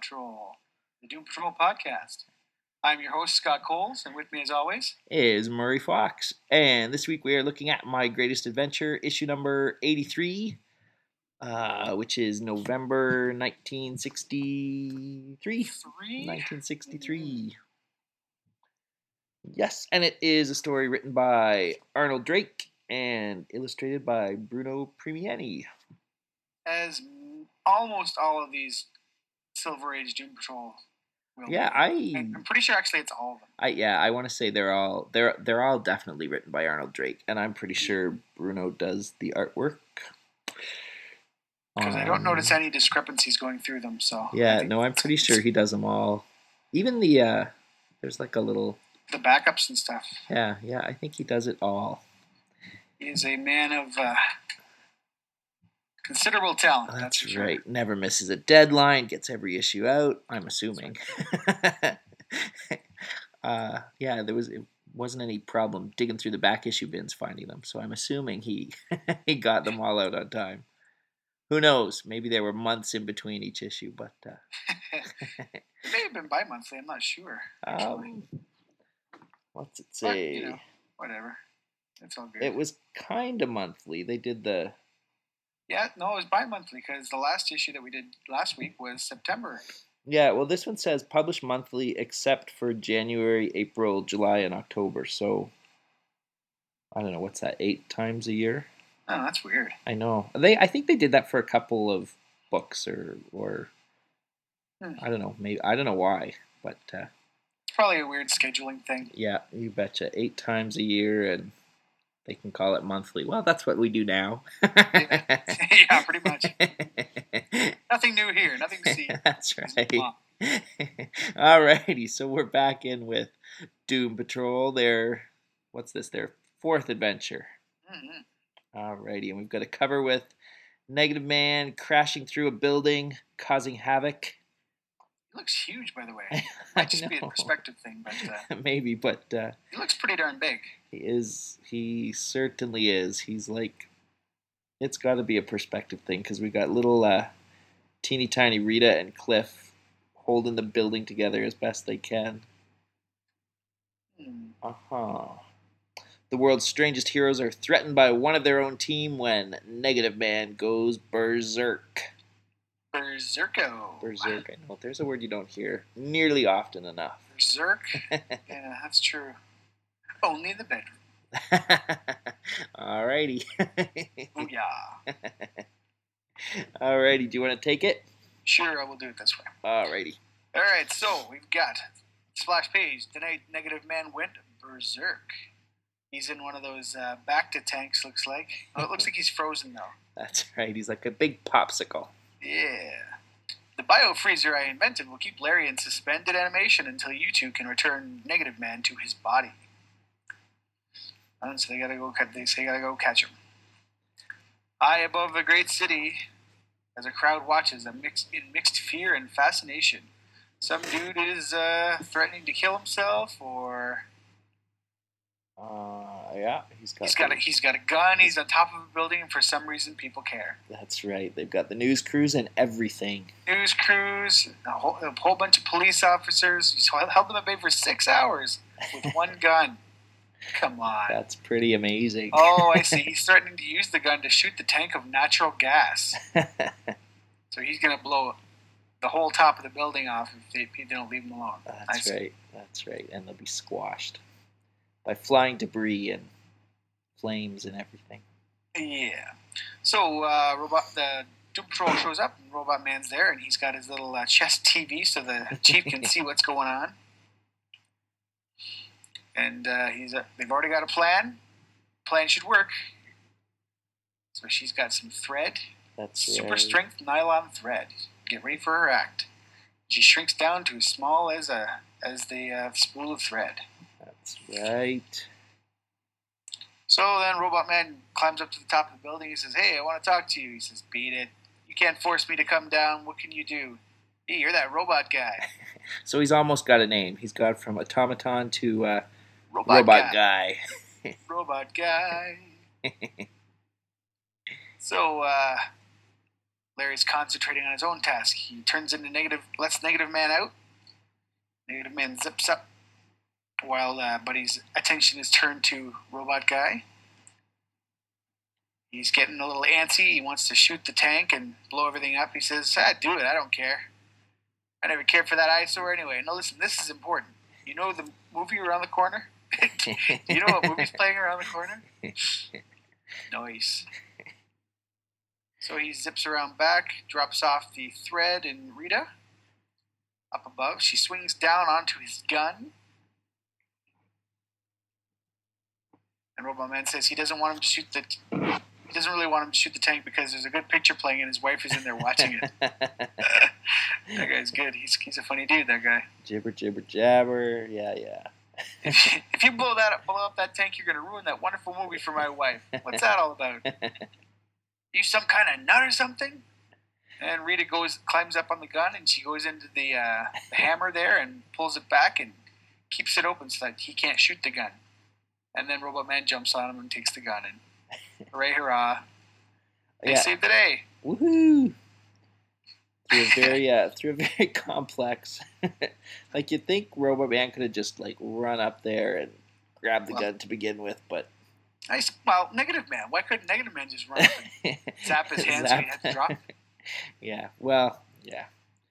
Patrol, the Doom Patrol podcast. I'm your host, Scott Coles, and with me, as always, is Murray Fox. And this week we are looking at My Greatest Adventure, issue number 83, uh, which is November 1963. three. 1963. Yes, and it is a story written by Arnold Drake and illustrated by Bruno Premiani. As almost all of these Silver Age Doom Patrol. will be. Yeah, I, I'm pretty sure actually it's all of them. I yeah, I want to say they're all they're they're all definitely written by Arnold Drake, and I'm pretty sure Bruno does the artwork. Because I don't Um, notice any discrepancies going through them, so. Yeah, no, I'm pretty sure he does them all. Even the uh there's like a little The backups and stuff. yeah, yeah, I think he does it all. He's a man of uh, considerable talent. That's, That's sure. right. Never misses a deadline, gets every issue out, I'm assuming. uh yeah, there was it wasn't any problem digging through the back issue bins finding them, so I'm assuming he he got them all out on time. Who knows? Maybe there were months in between each issue, but uh, It may have been bi monthly, I'm not sure. Um, what's it But, say? you know, whatever. It's all good. It was kind of monthly. They did the Yeah, no, it was bi-monthly because the last issue that we did last week was September. yeah. Well, this one says published monthly except for January, April, July, and October. So I don't know what's that. Eight times a year. Oh, that's weird. I know they. I think they did that for a couple of books or or Hmm. I don't know. Maybe I don't know why, but uh, It's probably a weird scheduling thing. yeah, you betcha. Eight times a year, and they can call it monthly. Well, that's what we do now. yeah, pretty much. Nothing new here. Nothing to see. That's right. Alrighty, so we're back in with Doom Patrol. Their what's this? Their fourth adventure. Mhm. Alrighty, and we've got a cover with Negative Man crashing through a building, causing havoc. He looks huge, by the way. I Might just be a perspective thing, but uh, Maybe, but uh, he looks pretty darn big. he is. He certainly is. He's like, it's got to be a perspective thing because we got little uh, teeny tiny Rita and Cliff holding the building together as best they can. Hmm. Uh huh. The world's strangest heroes are threatened by one of their own team when Negative Man goes berserk. Berserko. Berserk. I know there's a word you don't hear nearly often enough. Berserk. Yeah, that's true. Only in the bedroom. Alrighty. Oh yeah. Alrighty. Do you want to take it? Sure, I will do it this way. Alrighty. All right, so we've got splash page. Tonight, Negative Man went berserk. He's in one of those uh, back to tanks. Looks like. Oh, it looks like he's frozen though. That's right. He's like a big popsicle. Yeah. The biofreezer I invented will keep Larry in suspended animation until you two can return Negative Man to his body. And so they gotta go. They say gotta go catch him. High above the great city, as a crowd watches, a mix in mixed fear and fascination. Some dude is uh, threatening to kill himself, or Uh, Uh, yeah. He's got. he's got a, he's got a gun. He's on top of a building, and for some reason, people care. That's right. They've got the news crews and everything. news crews, a whole, a whole bunch of police officers. He's held them at bay for six hours with one gun. Come on. That's pretty amazing. Oh, I see. He's threatening to use the gun to shoot the tank of natural gas. So he's going to blow the whole top of the building off if they, if they don't leave him alone. That's right. That's right. And they'll be squashed by flying debris and flames and everything. Yeah. So uh, robot the Doom Patrol shows up and Robot Man's there, and he's got his little uh, chest TV so the chief can see what's going on. And uh, he's uh, they've already got a plan. Plan should work. So she's got some thread. That's Super right. strength nylon thread. Get ready for her act. She shrinks down to as small as a as the uh, spool of thread. That's right. So then Robot Man climbs up to the top of the building. He says, Hey, I want to talk to you. He says, Beat it. You can't force me to come down. What can you do? Hey, you're that robot guy. So he's almost got a name. He's got from automaton to uh, Robot, robot guy. guy. Robot guy. so uh, Larry's concentrating on his own task. He turns into negative, lets Negative Man out. Negative Man zips up while uh, Buddy's attention is turned to Robot Guy. He's getting a little antsy. He wants to shoot the tank and blow everything up. He says, ah, do it. I don't care. I never cared for that eyesore anyway. No, listen, this is important. You know the movie around the corner? you know what movie's playing around the corner? Noise. So he zips around back, drops off the thread and Rita. Up above, she swings down onto his gun. And Robot Man says he doesn't want him to shoot the. He doesn't really want him to shoot the tank because there's a good picture playing and his wife is in there watching it. that guy's good. He's, he's a funny dude. That guy. jibber jibber jabber. Yeah, yeah. If you, if you blow that up, blow up that tank, you're gonna ruin that wonderful movie for my wife. What's that all about? You some kind of nut or something? And Rita goes, climbs up on the gun, and she goes into the, uh, the hammer there and pulls it back and keeps it open so that he can't shoot the gun. And then Robot Man jumps on him and takes the gun. And hooray, hurrah! They yeah. saved the day. Woohoo! Through a very uh, through a very complex. like you'd think Robot Man could have just like run up there and grab the Well- gun to begin with, but Nice. Well, Negative Man. Why couldn't Negative Man just run up and zap his hands had to drop? yeah. Well, yeah.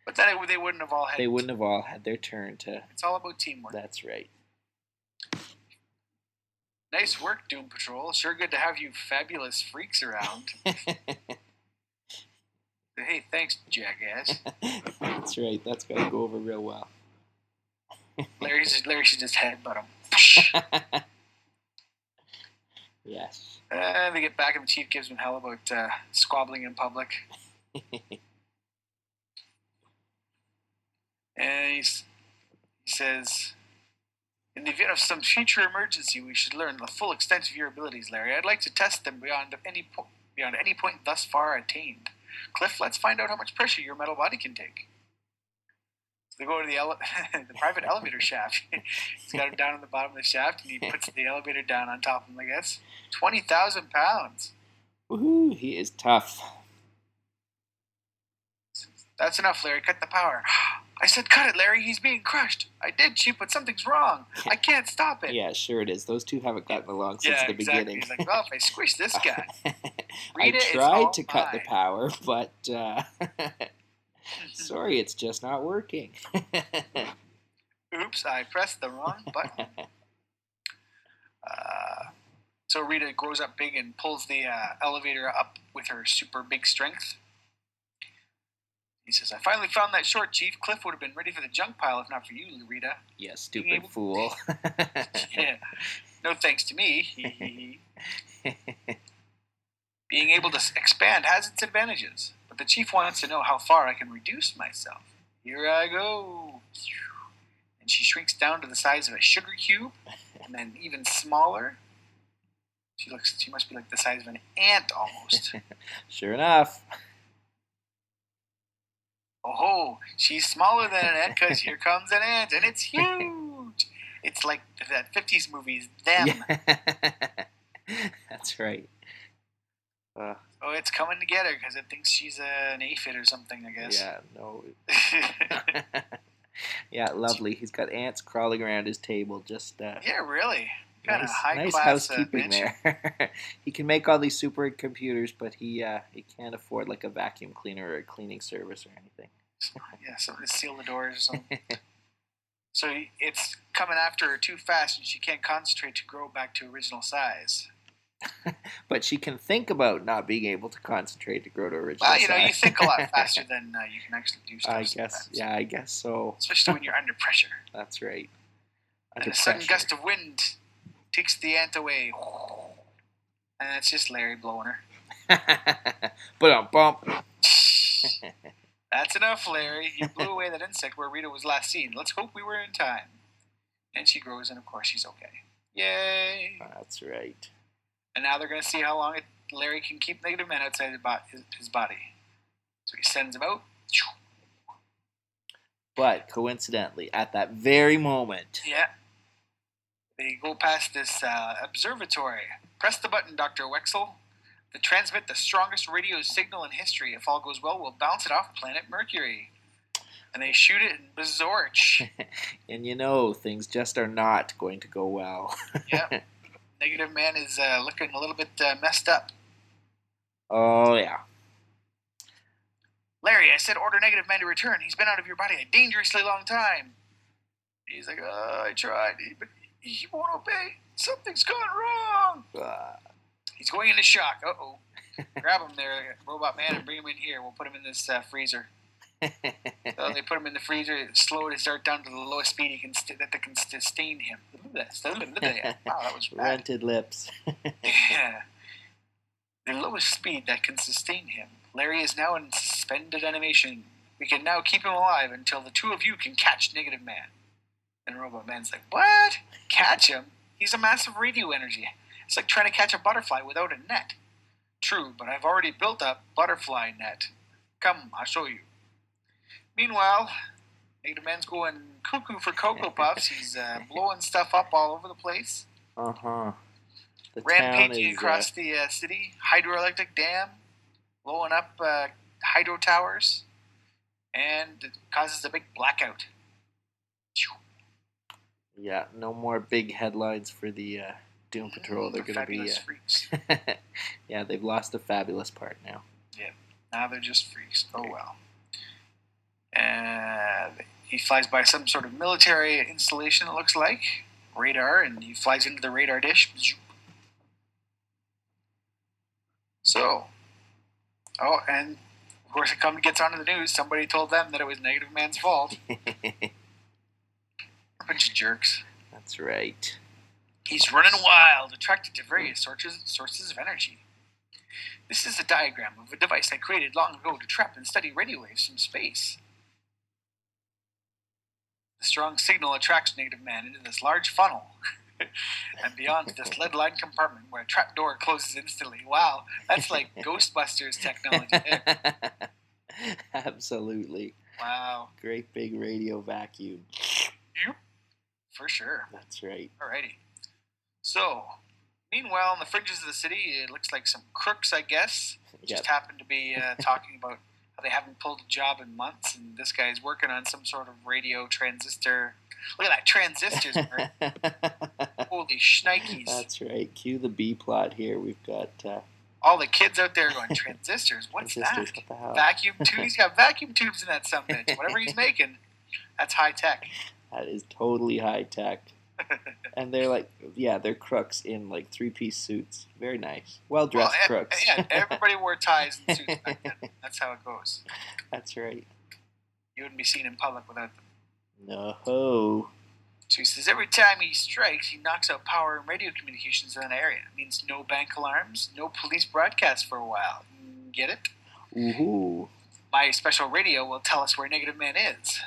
But then they wouldn't have all had. They wouldn't have all had their turn to. It's all about teamwork. That's right. Nice work, Doom Patrol. Sure good to have you fabulous freaks around. hey, thanks, jackass. That's right. That's got to go over real well. Larry, should- Larry should just headbutt him. yes. Uh, they get back, and the chief gives him hell about uh, squabbling in public. And he says, In the event of some future emergency, we should learn the full extent of your abilities, Larry. I'd like to test them beyond any, po- beyond any point thus far attained. Cliff, let's find out how much pressure your metal body can take. So they go to the, ele- the private elevator shaft. He's got him down in the bottom of the shaft, and he puts the elevator down on top of him, I guess. 20,000 pounds. Woohoo! He is tough. That's enough, Larry. Cut the power. I said, cut it, Larry. He's being crushed. I did, Chief, but something's wrong. I can't stop it. Yeah, sure it is. Those two haven't gotten along since Yeah, the exactly. beginning. He's like, well, if I squish this guy, I tried to cut the power, but uh, sorry, it's just not working. oops, I pressed the wrong button. Uh, so Rita grows up big and pulls the uh, elevator up with her super big strength. He says, I finally found that short, Chief. Cliff would have been ready for the junk pile if not for you, Rita. yeah, stupid able- fool. Yeah. No thanks to me. Being able to expand has its advantages, but the chief wants to know how far I can reduce myself. Here I go. And she shrinks down to the size of a sugar cube, and then even smaller. She looks. She must be like the size of an ant almost. sure enough. Oh, she's smaller than an ant because here comes an ant, and it's huge. It's like that '50s movies, them. Yeah. That's right. Uh, Oh, it's coming together because it thinks she's uh, an aphid or something, I guess. yeah, no. yeah, lovely. He's got ants crawling around his table. Just uh, yeah, really. Kind of nice, high nice class uh, housekeeping mansion. there. he can make all these super computers, but he uh, he can't afford like a vacuum cleaner or a cleaning service or anything. Yeah, something to seal the doors or something. so it's coming after her too fast, and she can't concentrate to grow back to original size. But she can think about not being able to concentrate to grow to original size. Well, you know, you think a lot faster than uh, you can actually do stuff. I guess, sometimes. yeah, I guess so. Especially when you're under pressure. That's right. And Under a sudden gust of wind takes the ant away. And it's just Larry blowing her. but um bump. That's enough, Larry. You blew away that insect where Rita was last seen. Let's hope we were in time. And she grows, and of course, she's okay. Yay! That's right. And now they're going to see how long it, Larry can keep negative men outside his body. So he sends them out. But coincidentally, at that very moment, Yeah. They go past this uh, observatory. Press the button, Dr. Wexel. To transmit the strongest radio signal in history. If all goes well, we'll bounce it off planet Mercury. And they shoot it in Bezorch. and you know, things just are not going to go well. yep. Negative Man is uh, looking a little bit uh, messed up. oh, yeah. Larry, I said order Negative Man to return. He's been out of your body a dangerously long time. He's like, oh, I tried, but he won't obey. Something's gone wrong. Uh, He's going into shock. Uh oh. Grab him there, Robot Man, and bring him in here. We'll put him in this uh, freezer. So they put him in the freezer, slow to start down to the lowest speed he can st- that they can sustain him. wow, that was bad. rented lips. Yeah. The lowest speed that can sustain him. Larry is now in suspended animation. We can now keep him alive until the two of you can catch Negative Man. And Robot Man's like, What? Catch him? He's a massive radio energy. It's like trying to catch a butterfly without a net. True, but I've already built a butterfly net. Come, I'll show you. Meanwhile, Negative Man's going cuckoo for Cocoa Puffs. He's uh, blowing stuff up all over the place Uh huh. Rampaging across the uh, city, hydroelectric dam, blowing up uh, hydro towers, and it causes a big blackout. Yeah, no more big headlines for the uh, Doom Patrol. They're The going to be. Uh, freaks. yeah, they've lost the fabulous part now. Yeah, now they're just freaks. Oh well. And he flies by some sort of military installation. It looks like radar, and he flies into the radar dish. So, oh, and of course, it comes gets onto the news. Somebody told them that it was Negative Man's fault. Bunch of jerks. That's right. He's running wild, attracted to various sources sources of energy. This is a diagram of a device I created long ago to trap and study radio waves from space. The strong signal attracts Native Man into this large funnel and beyond this lead lined compartment where a trap door closes instantly. Wow, that's like Ghostbusters technology. Eh? Absolutely. Wow, Great big radio vacuum. For sure. That's right. Alrighty. So, meanwhile, in the fringes of the city, it looks like some crooks, I guess, Yeah. just happened to be uh, talking about how they haven't pulled a job in months, and this guy's working on some sort of radio transistor. Look at that transistors! Holy shnikes! That's right. Cue the B plot here. We've got uh, All the kids out there going transistors. What's transistors. that? What? Vacuum tubes. He's got vacuum tubes in that something. Whatever he's making, that's high tech. That is totally high tech. and they're like, yeah, they're crooks in like three piece suits. Very nice. Well dressed Well, crooks. Yeah, everybody wore ties and suits back then. That's how it goes. That's right. You wouldn't be seen in public without them. No. So he says every time he strikes, he knocks out power and radio communications in an area. It means no bank alarms, no police broadcasts for a while. Mm, Get it? Ooh. My special radio will tell us where Negative Man is.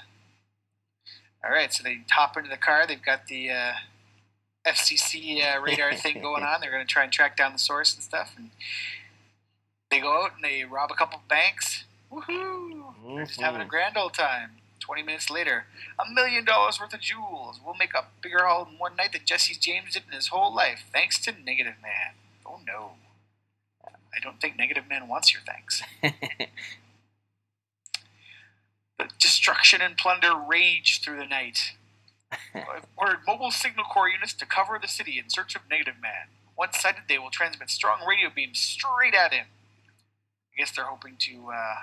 All right, so they hop into the car. They've got the uh, FCC uh, radar thing going on. They're going to try and track down the source and stuff. And they go out and they rob a couple banks. Woohoo! They're just having a Mhm. grand old time. 20 minutes later, a million dollars worth of jewels. We'll make a bigger haul in one night than Jesse James did in his whole life, thanks to Negative Man. Oh no. I don't think Negative Man wants your thanks. Destruction and plunder rage through the night. I've ordered mobile signal corps units to cover the city in search of Negative Man. Once sighted, they will transmit strong radio beams straight at him. I guess they're hoping to uh,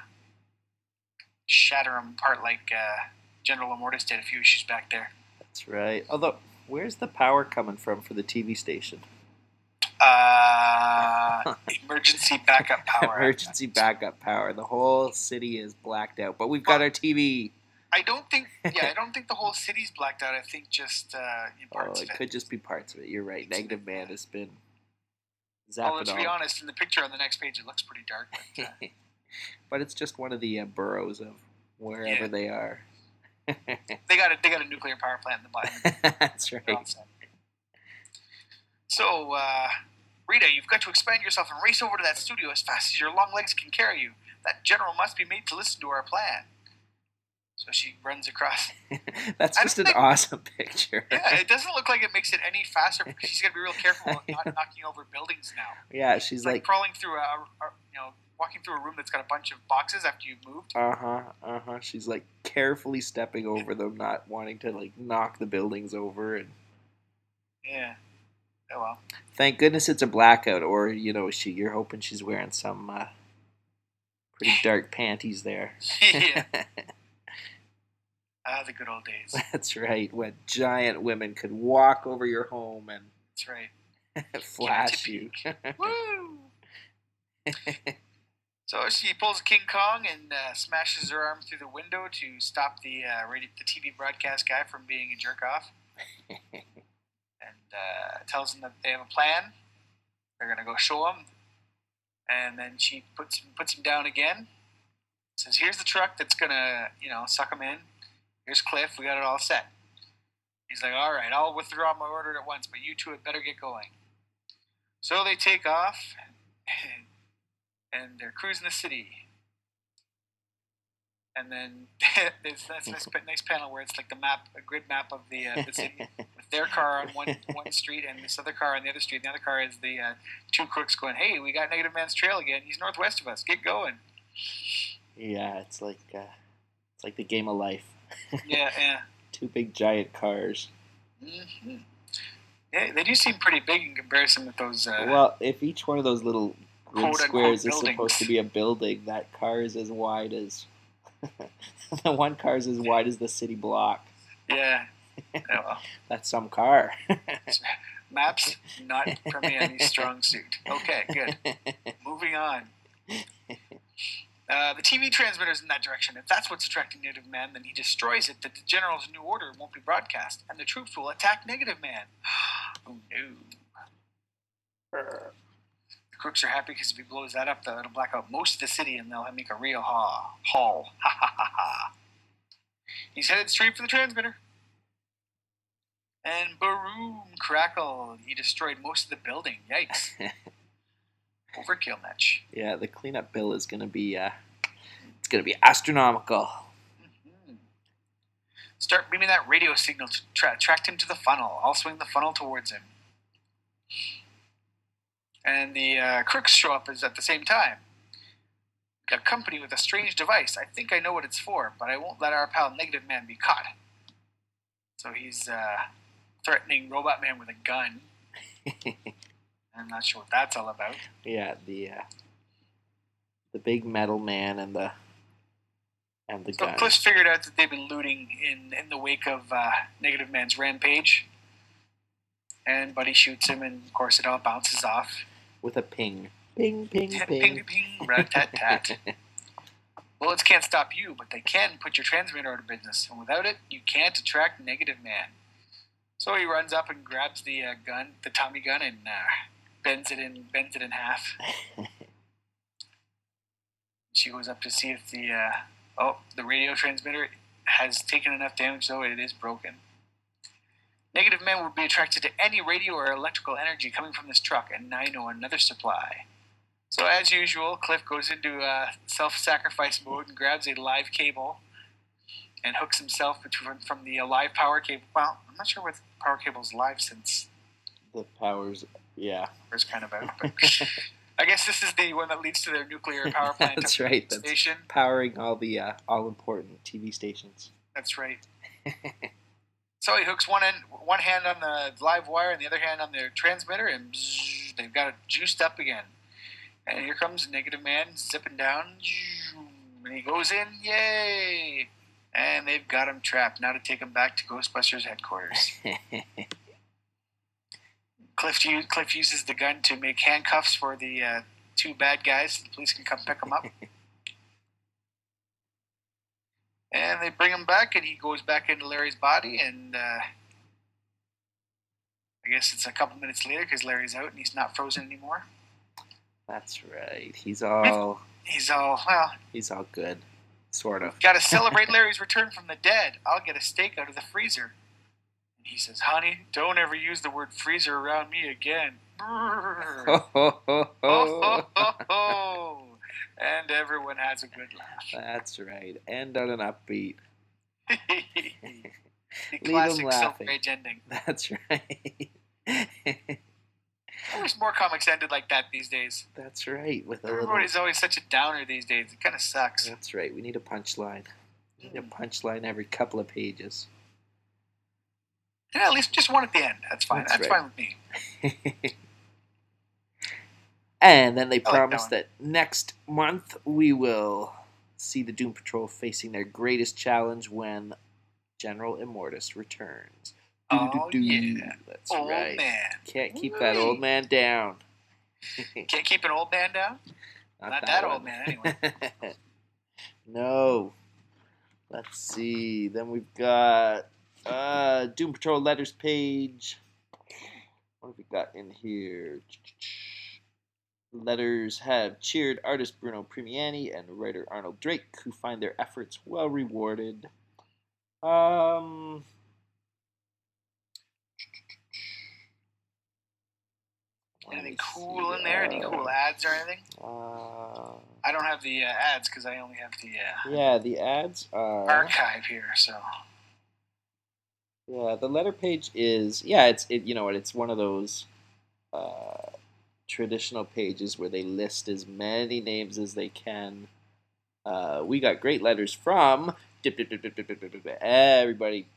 shatter him apart like uh, General Immortus did a few issues back there. That's right. Although, where's the power coming from for the TV station? Uh, emergency backup power. Emergency backup power. The whole city is blacked out, but we've got our TV. I don't think. Yeah, I don't think the whole city's blacked out. I think just uh, in Oh, parts it of it. could just be parts of it. You're right. Negative Man has been zap Although it to be honest, in the picture on the next page, it looks pretty dark. But, uh, but it's just one of the uh, boroughs of wherever Yeah. they are. they got a they got a nuclear power plant in the bottom. That's right. They're all set. So, uh, Rita, you've got to expand yourself and race over to that studio as fast as your long legs can carry you. That general must be made to listen to our plan. So she runs across. That's I just an think- awesome picture. Yeah, it doesn't look like it makes it any faster because she's got to be real careful about not knocking over buildings now. Yeah, she's like, like, crawling through a, a, you know, walking through a room that's got a bunch of boxes after you've moved. uh huh, uh huh. She's like carefully stepping over them, not wanting to like knock the buildings over. And Yeah. Oh well. thank goodness it's a blackout, or you know, she you're hoping she's wearing some uh, pretty dark panties there. yeah. Ah, the good old days. That's right. When giant women could walk over your home and That's right. flash you. Woo! So she pulls King Kong and uh, smashes her arm through the window to stop the uh, radio, the TV broadcast guy from being a jerk off, uh, tells him that they have a plan. They're gonna go show him, and then she puts puts him down again. Says, "Here's the truck that's gonna you know suck him in. Here's Cliff. We got it all set." He's like, "All right, I'll withdraw my order at once, but you two had better get going." So they take off, and they're cruising the city. And then there's a nice, nice panel where it's like the map, a grid map of the, uh, the city their car on one one street and this other car on the other street. And the other car is the uh, two crooks going, "Hey, we got Negative Man's trail again. He's northwest of us. Get going." yeah, it's like uh, it's like the game of life. Yeah, yeah. Two big giant cars. hmm Yeah, they do seem pretty big in comparison with those. Uh, Well, if each one of those little grid squares is buildings. supposed to be a building, that car is as wide as the one car is as wide as the city block. yeah. Yeah well, That's some car. maps not Premiani's strong suit. Okay, good. Moving on. Uh, the TV transmitter's in that direction. If that's what's attracting Negative Man, then he destroys it. That the General's new order won't be broadcast, and the troops will attack Negative Man. oh no! The crooks are happy because if he blows that up, that'll black out most of the city, and they'll make a real ha haul. Ha ha ha ha! He's headed straight for the transmitter. And boom, crackle! He destroyed most of the building. Yikes! Overkill match. yeah, the cleanup bill is gonna be uh, it's gonna be astronomical. Mhm. Start beaming that radio signal to tra- attract him to the funnel. I'll swing the funnel towards him. And the uh, crooks show up as at the same time. Got company with a strange device. I think I know what it's for, but I won't let our pal Negative Man be caught. So he's uh, threatening Robot Man with a gun. I'm not sure what that's all about. Yeah, the uh, the big metal man and the and the So gun. Cliff's figured out that they've been looting in, in the wake of uh, Negative Man's rampage. And Buddy shoots him, and of course it all bounces off. with a ping. Ping, ping, Ping, ping. ping, ping, rat tat tat. Bullets can't stop you, but they can put your transmitter out of business. And without it, you can't attract Negative Man. So he runs up and grabs the uh, gun, the Tommy gun, and uh, bends it in, bends it in half. she goes up to see if the uh, oh the radio transmitter has taken enough damage, though it is broken. Negative men would be attracted to any radio or electrical energy coming from this truck, and I know another supply. So, as usual, Cliff goes into uh, self-sacrifice mode and grabs a live cable and hooks himself between, from the uh, live power cable. Well, I'm not sure what power cable's live since the powers, yeah. it's kind of out, but I guess this is the one that leads to their nuclear power plant That's right. That's station. powering all the uh, all important TV stations. That's right. so he hooks one end, one hand on the live wire and the other hand on the transmitter, and bzzz, they've got it juiced up again. And here comes Negative Man zipping down, and he goes in, yay! And they've got him trapped. Now to take him back to Ghostbusters headquarters. Cliff, Cliff uses the gun to make handcuffs for the uh, two bad guys. So the police can come pick them up. and they bring him back, and he goes back into Larry's body. And uh, I guess it's a couple minutes later because Larry's out and he's not frozen anymore. That's right. He's all He's all, well, he's all good, sort of. got to celebrate Larry's return from the dead. I'll get a steak out of the freezer. And he says, honey, don't ever use the word freezer around me again. Ho, ho, ho, Oh, ho. ho, ho, ho. And everyone has a good laugh. That's right. End on an upbeat. the classic laughing. Ending. That's right. I wish more comics ended like that these days. That's right. With a little. Everybody's always such a downer these days. It kind of sucks. That's right. We need a punchline. We need a hmm. punchline every couple of pages. Yeah, at least just one at the end. That's fine. That's That's, right. fine with me. and then they I like that promise that next month we will see the Doom Patrol facing their greatest challenge when General Immortus returns. Oh, yeah. That's Old right. man. Can't keep that old man down. Can't keep an old man down? Not that old man, anyway. no. Let's see. Then we've got uh, Doom Patrol letters page. What have we got in here? Letters have cheered artist Bruno Premiani and writer Arnold Drake, who find their efforts well rewarded. Um. Anything cool in there? Any cool ads or anything? Uh, I don't have the uh, ads because I only have the. Uh, yeah, the ads are archive here. So. Yeah, the letter page is yeah. It's it. You know what? It's one of those. Uh, traditional pages where they list as many names as they can. Uh, we got great letters from everybody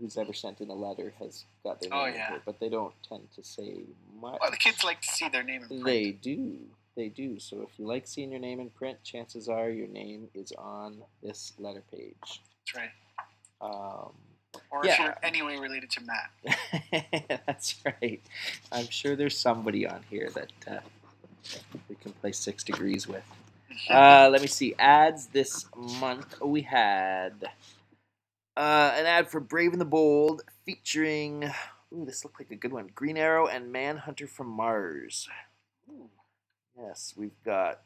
who's ever sent in a letter has got their name Oh, in yeah. here, but they don't tend to say much. well, the kids like to see their name in print. They do. They do. So if you like seeing your name in print, chances are your name is on this letter page. That's right. Um, Or Yeah. if you're anyway related to Matt. That's right. I'm sure there's somebody on here that uh, we can play six degrees with. Uh, let me see. Ads this month. We had uh, an ad for Brave and the Bold featuring. Ooh, this looked like a good one. Green Arrow and Manhunter from Mars. Ooh. Yes, we've got.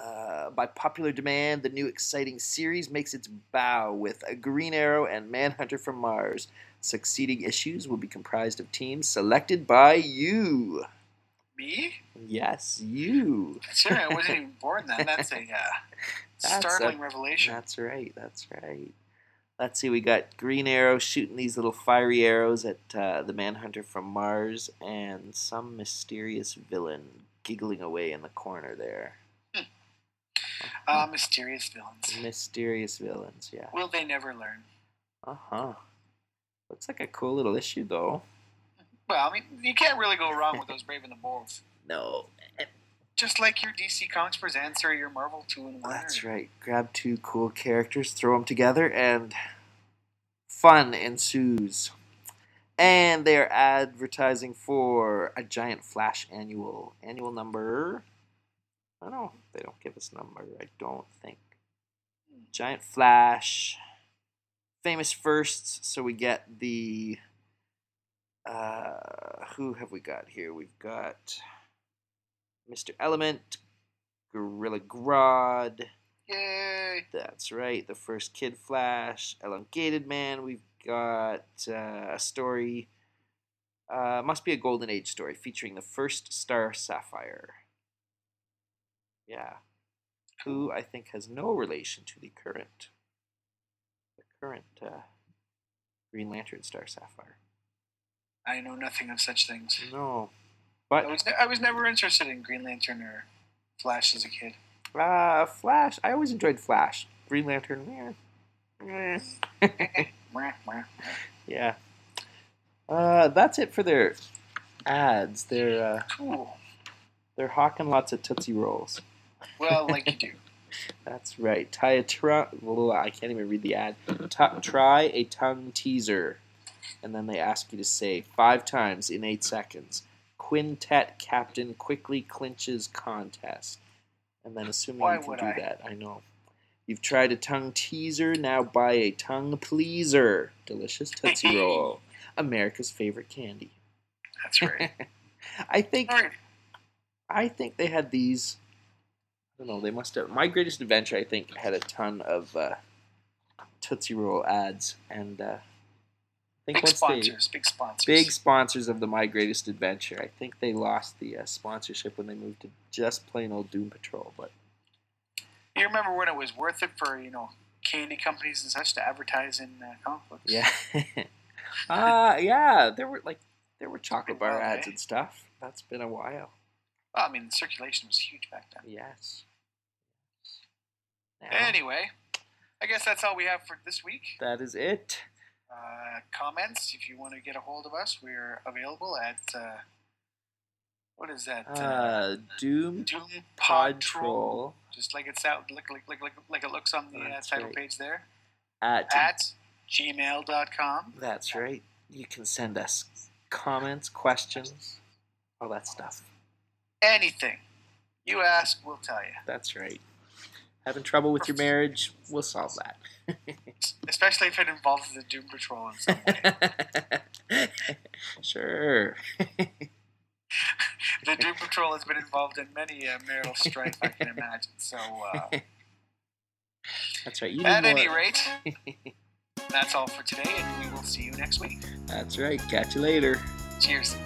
Uh, by popular demand, the new exciting series makes its bow with a Green Arrow and Manhunter from Mars. Succeeding issues will be comprised of teams selected by you. Me? Yes, you. Sure, I wasn't even born then. That's a uh, That's a- startling revelation. That's right. That's right. Let's see. We got Green Arrow shooting these little fiery arrows at uh, the Manhunter from Mars, and some mysterious villain giggling away in the corner there. Uh, mysterious villains. Mysterious villains. Yeah. Will they never learn? Uh huh. Looks like a cool little issue, though. Well, I mean, you can't really go wrong with those Brave and the Bold. No, Just like your DC Comics Presents or your Marvel 2 in 1. that's right. Grab two cool characters, throw them together, and fun ensues. And they are advertising for a giant Flash annual. Annual number. I don't know. They don't give us number. I don't think. Giant Flash. Famous firsts. So we get the. Uh, who have we got here? We've got Mr. Element, Gorilla Grodd. Yay! That's right. The first Kid Flash, Elongated Man. We've got uh, a story. Uh, must be a Golden Age story featuring the first Star Sapphire. Yeah. Who I think has no relation to the current, the current uh, Green Lantern Star Sapphire. I know nothing of such things. No. I But was, ne- I was never interested in Green Lantern or Flash as a kid. uh, Flash, I always enjoyed Flash. Green Lantern, eh. Yeah. Uh, that's it for their ads. They're uh, Cool. they're hawking lots of Tootsie Rolls. Well, like you do. That's right. Tie a try. Well, I can't even read the ad. T- try a tongue teaser, and then they ask you to say five times in eight seconds. Quintet captain quickly clinches contest, and then assuming Why you can do I? that, I know. You've tried a tongue teaser. Now buy a tongue pleaser. Delicious Tootsie Roll, America's favorite candy. That's right. I think right. I think they had these. I don't know. They must have. My Greatest Adventure, I think, had a ton of uh, Tootsie Roll ads, and uh, Big sponsors. Big sponsors. big sponsors of the My Greatest Adventure. I think they lost the uh, sponsorship when they moved to just plain old Doom Patrol. But You remember when it was worth it for you know candy companies and such to advertise in uh, comic books? yeah, uh, yeah, there were like there were chocolate bar ads eh? and stuff. That's been a while. Well, I mean, the circulation was huge back then. Yes. Now, Anyway, I guess that's all we have for this week. that is it. Uh, comments, if you want to get a hold of us, we're available at uh, what is that? Uh, Doom Doom Podtrol. Just like it's out, like like like like, like it looks on the uh, title right. page there. at At gmail.com. That's right. You can send us comments, questions, all that stuff. Anything you ask, we'll tell you. That's right. Having trouble with your marriage, we'll solve that. Especially if it involves the Doom Patrol in some way. sure. the Doom Patrol has been involved in many uh, marital strife, I can imagine. So, uh, That's right. At any more. rate, that's all for today, and we will see you next week. That's right. Catch you later. Cheers.